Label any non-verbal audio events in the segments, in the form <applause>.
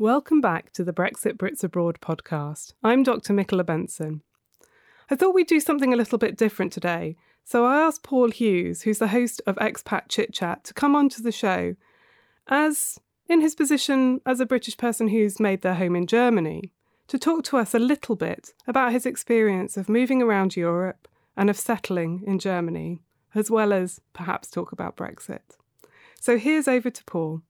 Welcome back to the Brexit Brits Abroad podcast. I'm Dr. Michaela Benson. I thought we'd do something a little bit different today, so I asked Paul Hughes, who's the host of Expat Chit Chat, to come onto the show as in his position as a British person who's made their home in Germany, to talk to us a little bit about his experience of moving around Europe and of settling in Germany, as well as perhaps talk about Brexit. So here's over to Paul.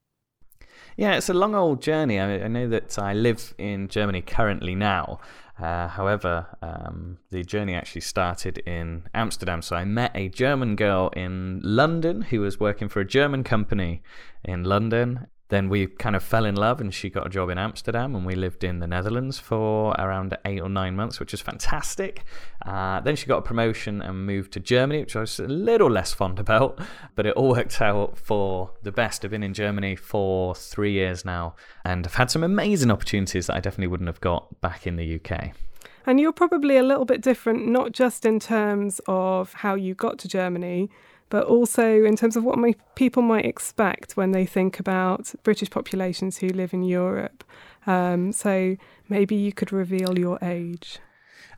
Yeah, it's a long old journey. I, I know that I live in Germany currently now. Uh, however, um, the journey actually started in Amsterdam. So I met a German girl in London who was working for a German company in London then we kind of fell in love and she got a job in Amsterdam and we lived in the Netherlands for around eight or nine months, which was fantastic. Uh, then she got a promotion and moved to Germany, which I was a little less fond about, but it all worked out for the best. I've been in Germany for three years now and I've had some amazing opportunities that I definitely wouldn't have got back in the UK. And you're probably a little bit different, not just in terms of how you got to Germany, but also in terms of what my, people might expect when they think about British populations who live in Europe. Um, so maybe you could reveal your age.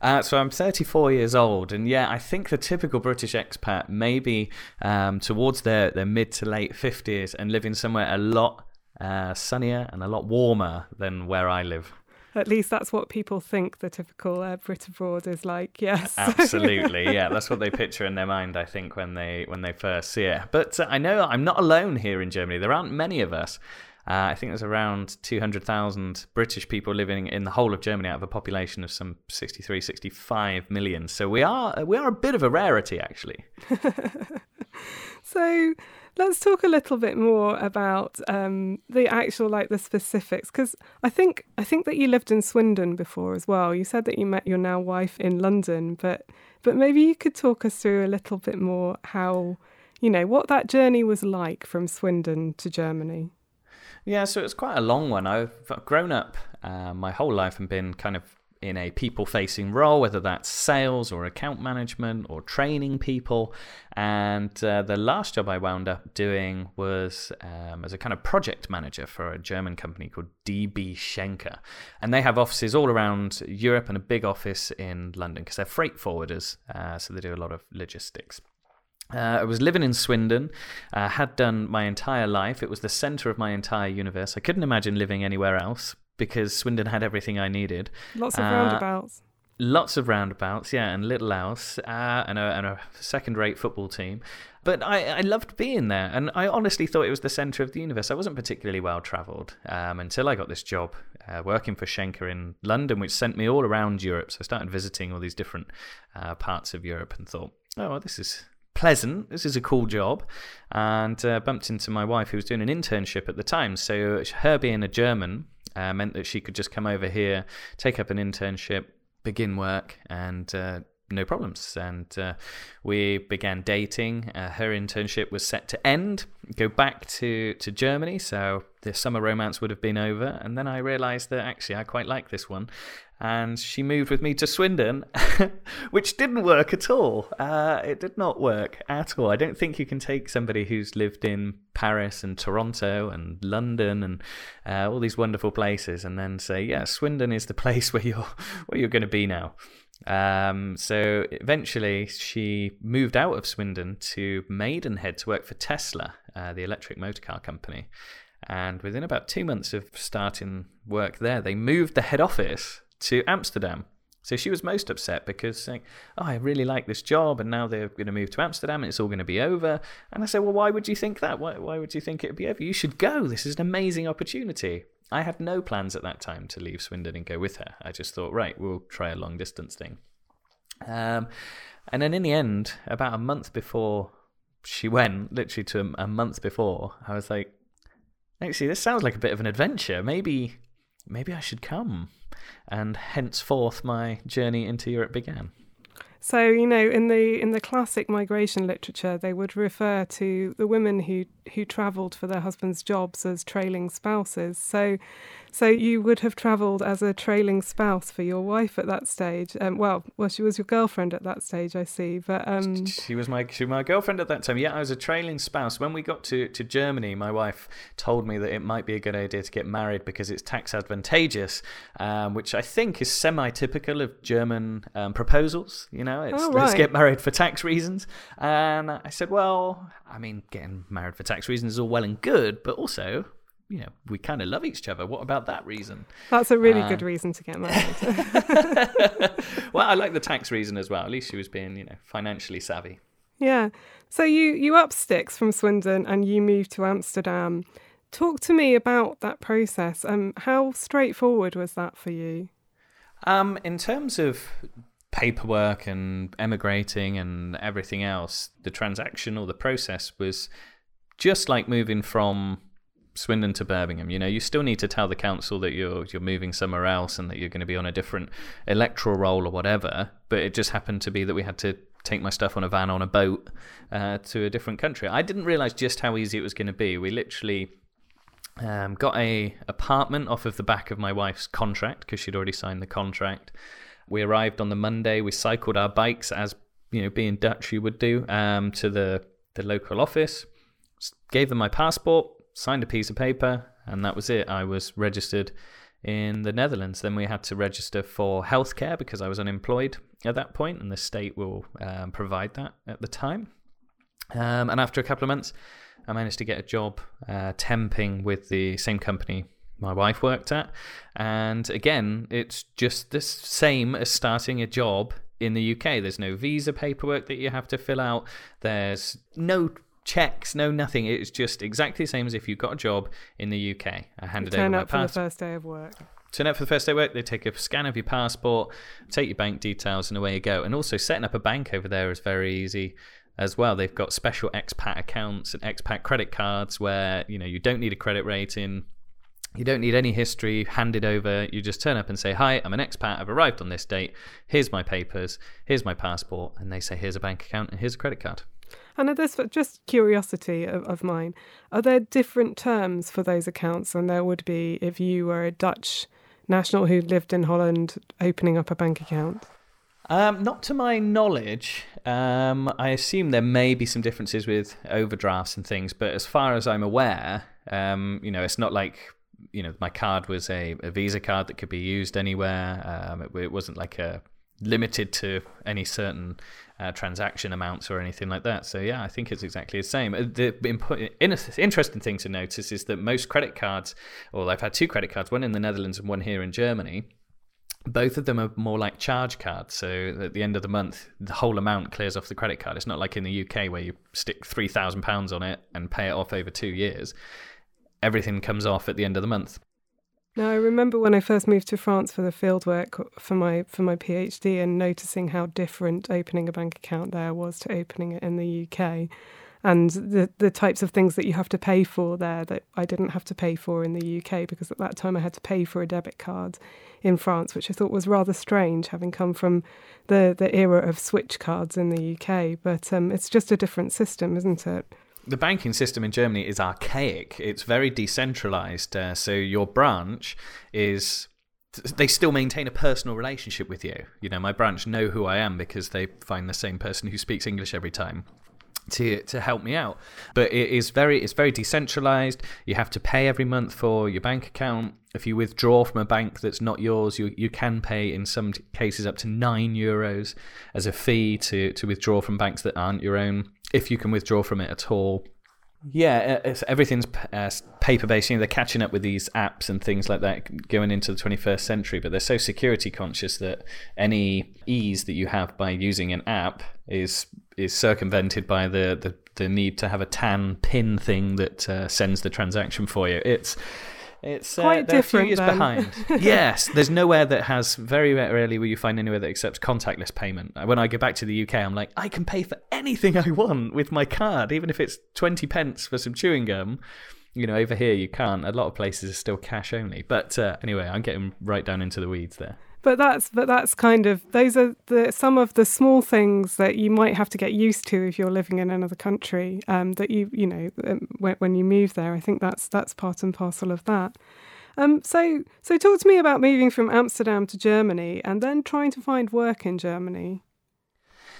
Uh, so I'm 34 years old, and yeah, I think the typical British expat may be um, towards their, their mid to late 50s and living somewhere a lot uh, sunnier and a lot warmer than where I live. At least that's what people think the typical uh, Brit abroad is like. Yes, <laughs> absolutely. Yeah, that's what they picture in their mind. I think when they when they first see it. But uh, I know I'm not alone here in Germany. There aren't many of us. Uh, I think there's around 200,000 British people living in the whole of Germany out of a population of some 63, 65 million. So we are we are a bit of a rarity, actually. <laughs> so let's talk a little bit more about um, the actual like the specifics because I think I think that you lived in Swindon before as well. You said that you met your now wife in London, but but maybe you could talk us through a little bit more how you know what that journey was like from Swindon to Germany. Yeah, so it's quite a long one. I've grown up uh, my whole life and been kind of in a people facing role, whether that's sales or account management or training people. And uh, the last job I wound up doing was um, as a kind of project manager for a German company called DB Schenker. And they have offices all around Europe and a big office in London because they're freight forwarders. Uh, so they do a lot of logistics. Uh, I was living in Swindon, uh, had done my entire life. It was the center of my entire universe. I couldn't imagine living anywhere else because Swindon had everything I needed. Lots of uh, roundabouts. Lots of roundabouts, yeah, and Little House, uh, and a, and a second-rate football team. But I, I loved being there, and I honestly thought it was the centre of the universe. I wasn't particularly well travelled um, until I got this job uh, working for Schenker in London, which sent me all around Europe. So I started visiting all these different uh, parts of Europe and thought, oh, well, this is pleasant. This is a cool job. And uh, bumped into my wife, who was doing an internship at the time. So her being a German, uh, meant that she could just come over here, take up an internship, begin work, and uh, no problems. And uh, we began dating. Uh, her internship was set to end, go back to, to Germany. So the summer romance would have been over. And then I realized that actually I quite like this one and she moved with me to Swindon, <laughs> which didn't work at all. Uh, it did not work at all. I don't think you can take somebody who's lived in Paris and Toronto and London and uh, all these wonderful places and then say, yeah, Swindon is the <laughs> place where you're where you're going to be now. Um, so eventually, she moved out of Swindon to Maidenhead to work for Tesla, uh, the electric motor car company. And within about two months of starting work there, they moved the head office to Amsterdam. So she was most upset because saying, "Oh, I really like this job, and now they're going to move to Amsterdam, and it's all going to be over." And I said, "Well, why would you think that? Why, why would you think it would be over? You should go. This is an amazing opportunity." I had no plans at that time to leave Swindon and go with her. I just thought, right, we'll try a long distance thing. Um, and then in the end, about a month before she went, literally to a month before, I was like, actually, this sounds like a bit of an adventure. Maybe, maybe I should come and henceforth my journey into Europe began. So you know, in the in the classic migration literature, they would refer to the women who who travelled for their husbands' jobs as trailing spouses. So So you would have travelled as a trailing spouse for your wife at that stage. Um, well, well, she was your girlfriend at that stage, I see. But um... she was my she was my girlfriend at that time. Yeah, I was a trailing spouse. When we got to, to Germany, my wife told me that it might be a good idea to get married because it's tax advantageous, um, which I think is semi-typical of German um, proposals. You know, it's Oh, let's get married for tax reasons. And I said, well, I mean, getting married for tax reasons is all well and good, but also. You know, we kind of love each other. What about that reason? That's a really Uh, good reason to get married. <laughs> well, I like the tax reason as well. At least she was being, you know, financially savvy. yeah. So you you up sticks from Swindon and you moved to Amsterdam. Talk to me about that process. Um, how straightforward was that for you? Um, in terms of paperwork and emigrating and everything else, the transaction or the process was just like moving from Swindon to Birmingham. You know, you still need to tell the council that you're you're moving somewhere else and that you're going to be on a different electoral roll or whatever. But it just happened to be that we had to take my stuff on a van on a boat uh, to a different country. I didn't realize just how easy it was going to be. We literally um, got a apartment off of the back of my wife's contract because she'd already signed the contract. We arrived on the Monday. We cycled our bikes as you know, being Dutch, you would do um, to the the local office. Gave them my passport, signed a piece of paper, and that was it. I was registered in the Netherlands. Then we had to register for healthcare because I was unemployed at that point, and the state will um, provide that at the time. Um, and after a couple of months, I managed to get a job uh, temping with the same company my wife worked at. And again, it's just the same as starting a job in the UK. There's no visa paperwork that you have to fill out, there's no checks, no nothing. It's just exactly the same as if you got a job in the UK. I handed over Turn my up for the first day of work. turn up for the first day of work. They take a scan of your passport, take your bank details, and away you go. And also setting up a bank over there is very easy as well. They've got special expat accounts and expat credit cards where you know you don't need a credit rating. You don't need any history handed over. You just turn up and say, Hi, I'm an expat. I've arrived on this date. Here's my papers. Here's my passport. And they say, Here's a bank account and here's a credit card. And this just curiosity of, of mine? Are there different terms for those accounts than there would be if you were a Dutch national who lived in Holland opening up a bank account? Um, not to my knowledge. Um, I assume there may be some differences with overdrafts and things, but as far as I'm aware, um, you know, it's not like you know my card was a, a Visa card that could be used anywhere. Um, it, it wasn't like a limited to any certain uh, transaction amounts or anything like that. So yeah, I think it's exactly the same. Uh, The interesting thing to notice is that most credit cards, or I've had two credit cards, one in the Netherlands and one here in Germany both of them are more like charge cards. So at the end of the month, the whole amount clears off the credit card. It's not like in the UK where you stick three thousand pounds on it and pay it off over two years. Everything comes off at the end of the month. Now, I remember when I first moved to France for the fieldwork for my for my PhD and noticing how different opening a bank account there was to opening it in the UK, and the the types of things that you have to pay for there that I didn't have to pay for in the UK because at that time I had to pay for a debit card in France, which I thought was rather strange, having come from the the era of switch cards in the UK. But um, it's just a different system, isn't it? The banking system in Germany is archaic. It's very decentralized. Uh, so your branch is they still maintain a personal relationship with you. You know, my branch know who I am because they find the same person who speaks English every time to to help me out. But it is very it's very decentralized. You have to pay every month for your bank account. If you withdraw from a bank that's not yours, you you can pay in some cases up to nine euros as a fee to to withdraw from banks that aren't your own. If you can withdraw from it at all. Yeah, uh, everything's uh, paper based. You know, they're catching up with these apps and things like that going into the 21st century, but they're so security conscious that any ease that you have by using an app is is circumvented by the the, the need to have a tan pin thing that uh, sends the transaction for you. It's it's uh, Quite few different years then. behind. <laughs> yes, there's nowhere that has very rarely will you find anywhere that accepts contactless payment. When I go back to the UK, I'm like, I can pay for anything I want with my card, even if it's twenty pence for some chewing gum. You know, over here you can't. A lot of places are still cash only. But uh, anyway, I'm getting right down into the weeds there. But that's but that's kind of those are the some of the small things that you might have to get used to if you're living in another country. Um, that you you know um, when, when you move there, I think that's that's part and parcel of that. Um, so, so talk to me about moving from Amsterdam to Germany and then trying to find work in Germany.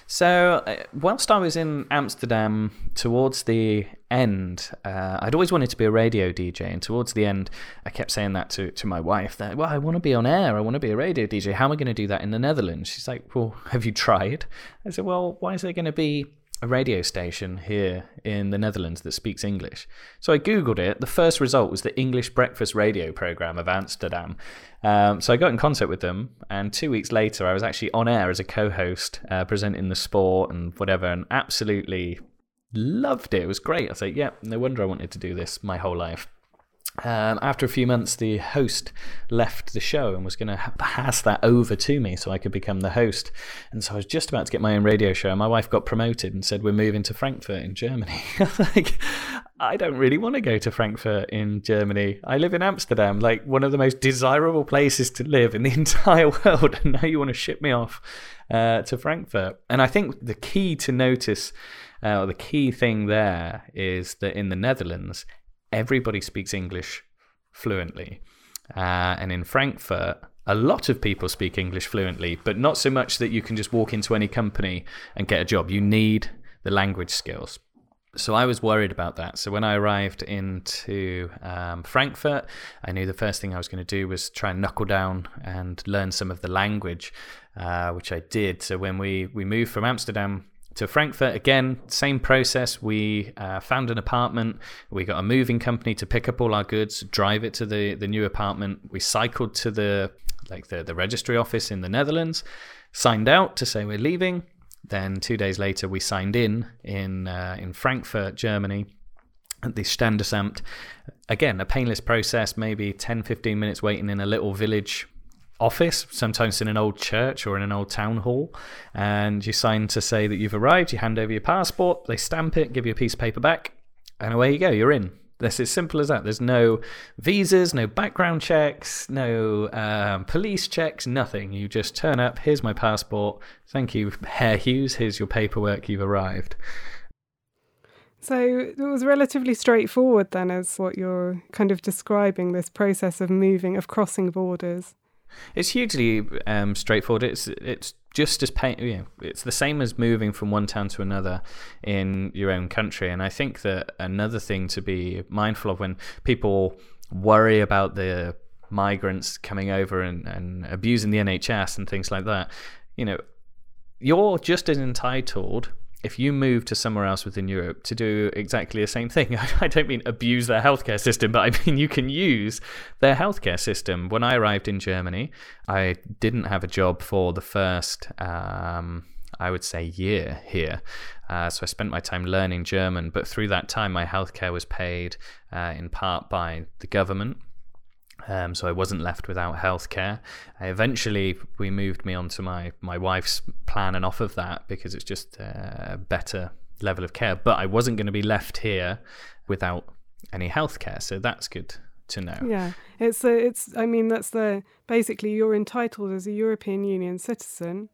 So, uh, whilst I was in Amsterdam, towards the end, uh, I'd always wanted to be a radio DJ, and towards the end, I kept saying that to, to my wife that, well, I want to be on air, I want to be a radio DJ. How am I going to do that in the Netherlands? She's like, well, <laughs> have you tried? I said, well, why is there going to be a radio station here in the Netherlands that speaks English. So I Googled it. The first result was the English Breakfast Radio Program of Amsterdam. Um, so I got in contact with them, and two weeks later, I was actually on air as a co host, uh, presenting the sport and whatever, and absolutely loved it. It was great. I was like, yeah, no wonder I wanted to do this my whole life. Um, after a few months, the host left the show and was going to pass that over to me so I could become the host. And so I was just about to get my own radio show. My wife got promoted and said, We're moving to Frankfurt in Germany. <laughs> like, I don't really want to go to Frankfurt in Germany. I live in Amsterdam, like one of the most desirable places to live in the <laughs> entire world. And now you want to ship me off uh, to Frankfurt. And I think the key to notice, uh, the key thing there, is that in the Netherlands, everybody speaks English fluently. Uh, and in Frankfurt, a lot of people speak English fluently, but not so much that you can just walk into any company and get a job. You need the language skills. So I was worried about that. So when I arrived into um, Frankfurt, I knew the first thing I was going to do was try and knuckle down and learn some of the language, uh, which I did. So when we, we moved from Amsterdam to Frankfurt again, same process. We uh, found an apartment. We got a moving company to pick up all our goods, drive it to the the new apartment. We cycled to the like the the registry office in the Netherlands, signed out to say we're leaving. Then two days later, we signed in in uh, in Frankfurt, Germany, at the Standesamt. Again, a painless process, maybe 10, 15 minutes waiting in a little village office, sometimes in an old church or in an old town hall, and you sign to say that you've arrived. You hand over your passport, they stamp it, give you a piece of paper back, and away you go. You're in. That's as simple as that. There's no visas, no background checks, no um, police checks, nothing. You just turn up. Here's my passport. Thank you, Herr Hughes. Here's your paperwork. You've arrived. So it was relatively straightforward then, as what you're kind of describing this process of moving, of crossing borders. It's hugely um, straightforward. It's it's just as pain. You know, it's the same as moving from one town to another in your own country. And I think that another thing to be mindful of when people worry about the migrants coming over and, and abusing the NHS and things like that, you know, you're just as entitled if you move to somewhere else within Europe to do exactly the same thing, <laughs> I don't mean abuse their healthcare system, but I mean you can use their healthcare system. When I arrived in Germany, I didn't have a job for the first, um, I would say, year here. Uh, so I spent my time learning German, but through that time, my healthcare was paid uh, in part by the government. Um, so I wasn't left without healthcare. Uh, eventually, we moved me onto my my wife's plan, and off of that because it's just a better level of care. But I wasn't going to be left here without any healthcare, so that's good to know. Yeah, it's a, it's. I mean, that's the basically you're entitled as a European Union citizen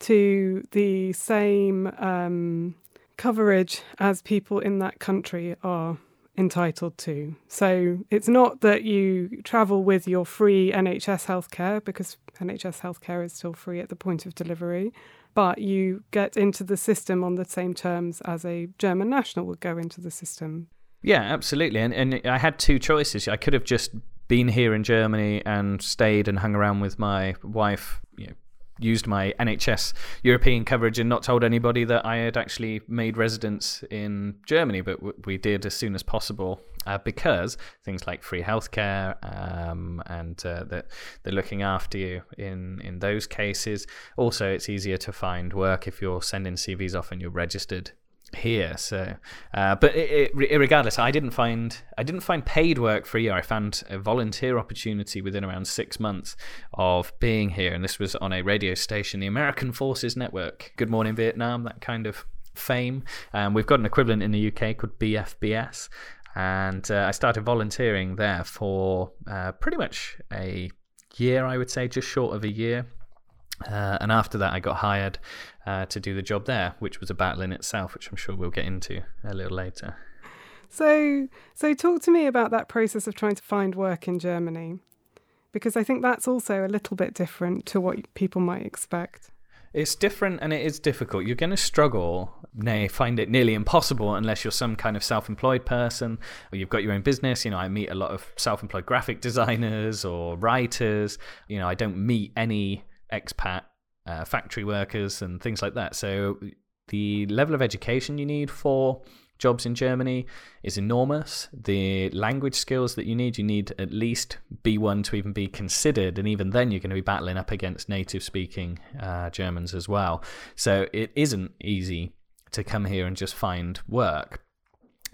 to the same um, coverage as people in that country are entitled to. So it's not that you travel with your free NHS healthcare because NHS healthcare is still free at the point of delivery, but you get into the system on the same terms as a German national would go into the system. Yeah, absolutely. And and I had two choices. I could have just been here in Germany and stayed and hung around with my wife, used my NHS European coverage and not told anybody that I had actually made residence in Germany, but we did as soon as possible uh, because things like free healthcare um, and uh, that they're looking after you in in those cases. Also, it's easier to find work if you're sending CVs off and you're registered here. So, uh, but it, it, regardless, I didn't find I didn't find paid work for a year. I found a volunteer opportunity within around six months of being here, and this was on a radio station, the American Forces Network. Good Morning Vietnam, that kind of fame. Um, we've got an equivalent in the UK called BFBS, and uh, I started volunteering there for uh, pretty much a year, I would say, just short of a year. Uh, and after that, I got hired uh, to do the job there, which was a battle in itself, which I'm sure we'll get into a little later. So, so talk to me about that process of trying to find work in Germany, because I think that's also a little bit different to what people might expect. It's different and it is difficult. You're going to struggle, nay, find it nearly impossible unless you're some kind of self employed person or you've got your own business. You know, I meet a lot of self employed graphic designers or writers. You know, I don't meet any expat uh, factory workers and things like that. So the level of education you need for jobs in Germany is enormous. The language skills that you need, you need at least B1 to even be considered, and even then, you're going to be battling up against native speaking uh, Germans as well. So it isn't easy to come here and just find work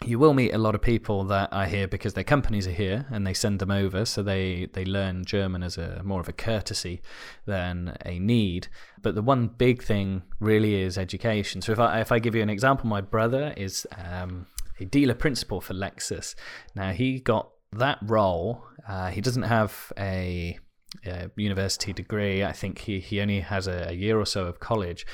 you will meet a lot of people that are here because their companies are here and they send them over so they they learn german as a more of a courtesy than a need. But the one big thing really is education. So if i if i give you an example my brother is um, a dealer principal for lexus. Now he got that role uh, he doesn't have a, university degree. I think he, he only has a, a year or so of college,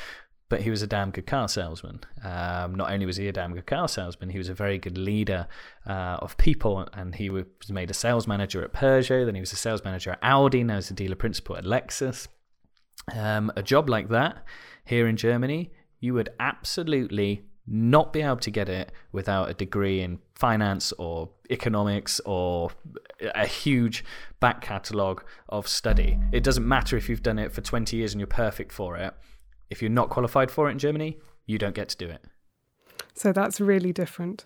but he was a damn good car salesman. Um, not only was he a damn good car salesman, he was a very good leader uh, of people, and he was made a sales manager at Peugeot. Then he was a sales manager at Audi. Now he's a dealer principal at Lexus. Um, a job like that here in Germany, you would absolutely not be able to get it without a degree in finance or economics or a huge back catalogue of study. It doesn't matter if you've done it for 20 years and you're perfect for it if you're not qualified for it in Germany, you don't get to do it. So that's really different.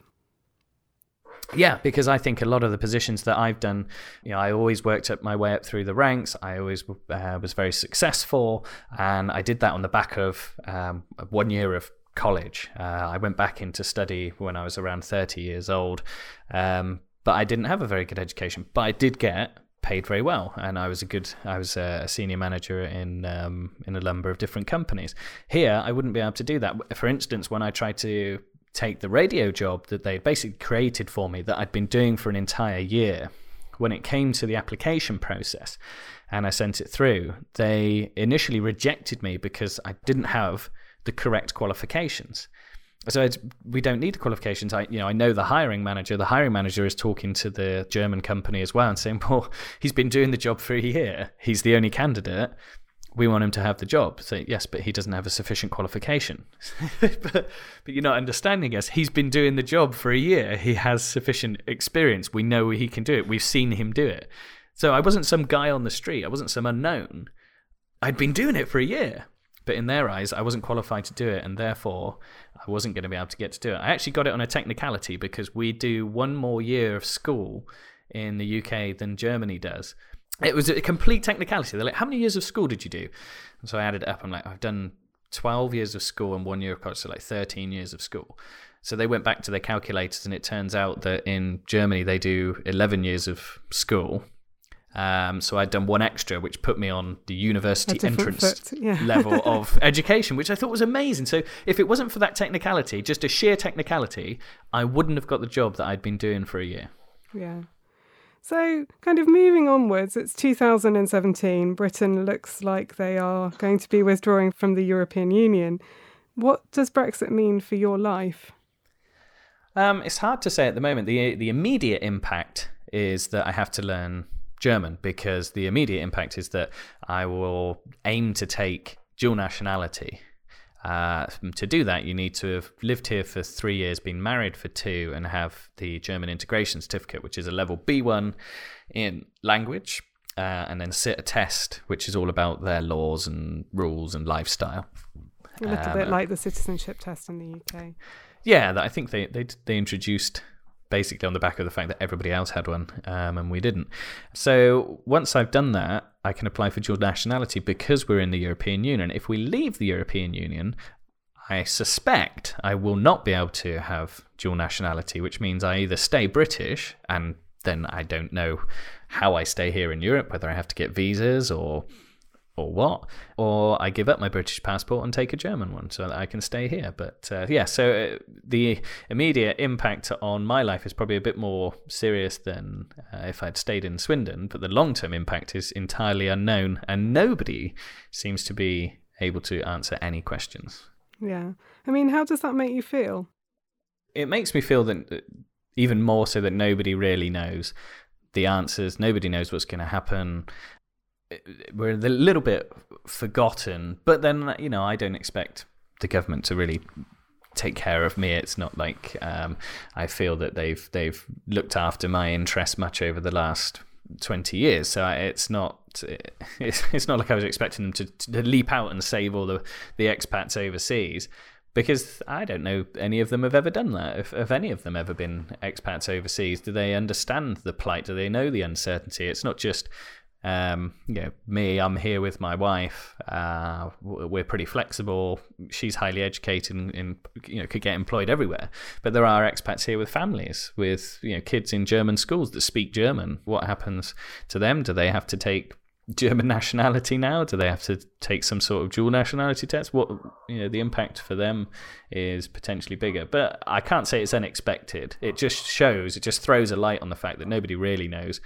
Yeah, because I think a lot of the positions that I've done, you know, I always worked up my way up through the ranks. I always uh, was very successful, and I did that on the back of um, one year of college. Uh, I went back into study when I was around 30 years old, um, but I didn't have a very good education. But I did get paid very well, and I was a good, I was a senior manager in um, in a number of different companies. Here, I wouldn't be able to do that. For instance, when I tried to take the radio job that they basically created for me that I'd been doing for an entire year, when it came to the application process, and I sent it through, they initially rejected me because I didn't have the correct qualifications so we don't need the qualifications. I, you know, I know the hiring manager. The hiring manager is talking to the German company as well and saying, <laughs> "Well, he's been doing the job for a year. He's the only candidate. We want him to have the job." So yes, but he doesn't have a sufficient qualification. <laughs> but, but you're not understanding us. He's been doing the job for a year. He has sufficient experience. We know he can do it. We've seen him do it. So I wasn't some guy on the street. I wasn't some unknown. I'd been doing it for a year. But in their eyes, I wasn't qualified to do it, and therefore I wasn't going to be able to get to do it. I actually got it on a technicality because we do one more year of school in the UK than Germany does. It was a complete technicality. They're like, "How many years of school did you do?" And so I added up. I'm like, "I've done 12 years of school and one year of college, so like 13 years of school." So they went back to their calculators, and it turns out that in Germany they do 11 years of school um, so I'd done one extra, which put me on the university entrance yeah. <laughs> level of education, which I thought was amazing. So if it wasn't for that technicality, just a sheer technicality, I wouldn't have got the job that I'd been doing for a year. Yeah. So, kind of moving onwards, it's 2017. Britain looks like they are going to be withdrawing from the European Union. What does Brexit mean for your life? Um, it's hard to say at the moment. the The immediate impact is that I have to learn German because the immediate impact is that I will aim to take dual nationality. Uh, to do that, you need to have lived here for three years, been married for two, and have the German integration certificate, which is a level B1 in language, uh, and then sit a test, which is all about their laws and rules and lifestyle. A little um, bit like the citizenship test in the UK. Yeah, I think they they they introduced basically on the back of the fact that everybody else had one um, and we didn't. So once I've done that, I can apply for dual nationality because we're in the European Union. If we leave the European Union, I suspect I will not be able to have dual nationality, which means I either stay British and then I don't know how I stay here in Europe, whether I have to get visas or or what, or I give up my British passport and take a German one so that I can stay here. But uh, yeah, so uh, the immediate impact on my life is probably a bit more serious than uh, if I'd stayed in Swindon, but the long term impact is entirely unknown, and nobody seems to be able to answer any questions. Yeah. I mean, how does that make you feel? It makes me feel that uh, even more so that nobody really knows the answers. Nobody knows what's going to happen. We're a little bit forgotten, but then you know I don't expect the government to really take care of me. It's not like um, I feel that they've they've looked after my interests much over the last 20 years. So it's not <laughs> it's, it's not like I was expecting them to, to leap out and save all the, the expats overseas because I don't know any of them have ever done that. If, have any of them ever been expats overseas? Do they understand the plight? Do they know the uncertainty? It's not just um, you know, me, I'm here with my wife. Uh, we're pretty flexible. She's highly educated and, and, you know could get employed everywhere. But there are expats here with families, with you know kids in German schools that speak German. What happens to them? Do they have to take German <laughs> nationality now? Do they have to take some sort of dual nationality test? What you know, the impact for them is potentially bigger. But I can't say it's unexpected. It just shows, it just throws a light on the fact that nobody really knows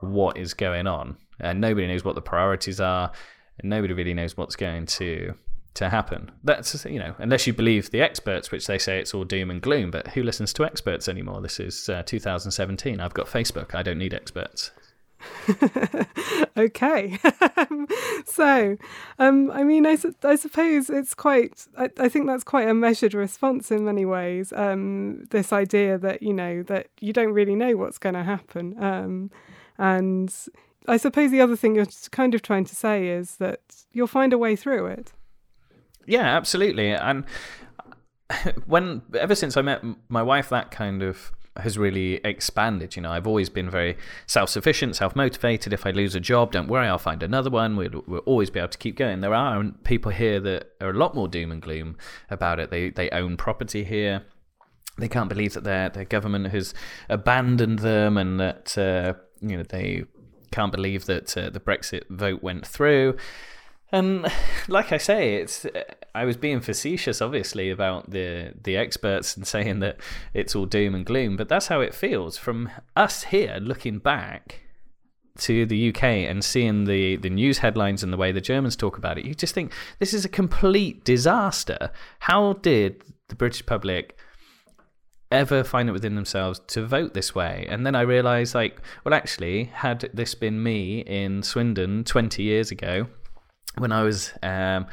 what is going on, and nobody knows what the priorities are, and nobody really knows what's going to to happen. That's you know, unless you believe the experts, which they say it's all doom and gloom. But who listens to experts anymore? This is uh, 2017. I've got Facebook. I don't need experts. <laughs> okay. <laughs> so, um, I mean, I, su- I suppose it's quite, I, I, think that's quite a measured response in many ways. Um, this idea that, you know, that you don't really know what's going to happen. Um, and I suppose the other thing you're kind of trying to say is that you'll find a way through it. Yeah, absolutely. And <sighs> when, ever since I met my wife, that kind of has really expanded. You know, I've always been very self sufficient, self motivated. If I lose a job, don't worry, I'll find another one. We'll, we'll, always be able to keep going. There are people here that are a lot more doom and gloom about it. They they own property here. They can't believe that their their government has abandoned them, and that uh, you know they can't believe that uh, the Brexit vote went through. And like I say, it's I was being facetious, obviously, about the the experts and saying that it's all doom and gloom, but that's how it feels from us here looking back to the UK and seeing the, the news headlines and the way the Germans talk about it. You just think this is a complete disaster. How did the British public ever find it within themselves to vote this way? And then I realised, like, well, actually, had this been me in Swindon 20 years ago, when I was, um,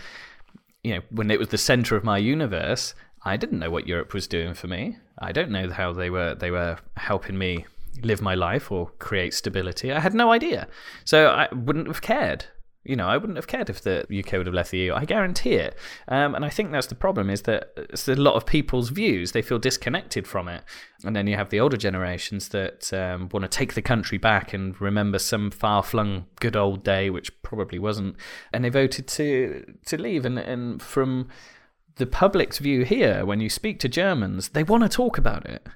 you know, when it was the center of my universe, I didn't know what Europe was doing for me. I don't know how they were they were helping me live my life or create stability. I had no idea, so I wouldn't have cared. You know, I wouldn't have cared if the UK would have left the EU. I guarantee it. Um, and I think that's the problem is that it's a lot of people's views. They feel disconnected from it. And then you have the older generations that um, want to take the country back and remember some far flung good old day, which probably wasn't. And they voted to, to leave. And, and from the public's view here, when you speak to Germans, they want to talk about it.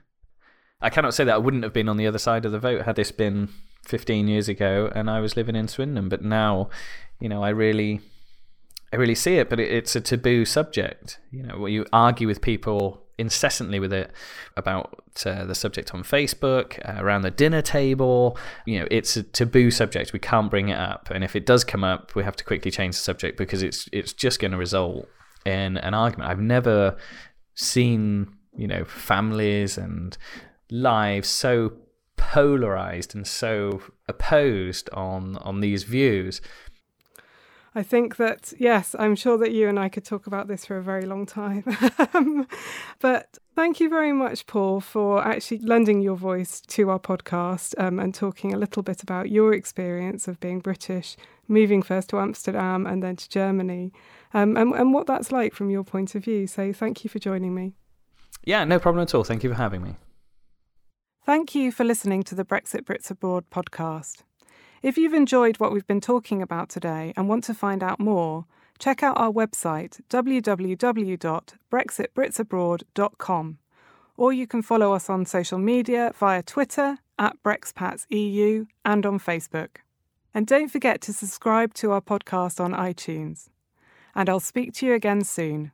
I cannot say that I wouldn't have been on the other side of the vote had this been 15 years ago and I was living in Swindon. But now, you know, I really, I really see it. But it, it's a taboo subject. You know, where you argue with people incessantly with it about uh, the subject on Facebook, uh, around the dinner table. You know, it's a taboo subject. We can't bring it up, and if it does come up, we have to quickly change the subject because it's it's just going to result in an argument. I've never seen you know families and lives so polarized and so opposed on on these views. I think that yes, I'm sure that you and I could talk about this for a very long time. <laughs> but thank you very much, Paul, for actually lending your voice to our podcast um, and talking a little bit about your experience of being British, moving first to Amsterdam and then to Germany, um, and, and what that's like from your point of view. So thank you for joining me. Yeah, no problem at all. Thank you for having me. Thank you for listening to the Brexit Brits Abroad podcast. If you've enjoyed what we've been talking about today and want to find out more, check out our website www.brexitbritsabroad.com or you can follow us on social media via Twitter at BrexPatsEU and on Facebook. And don't forget to subscribe to our podcast on iTunes. And I'll speak to you again soon.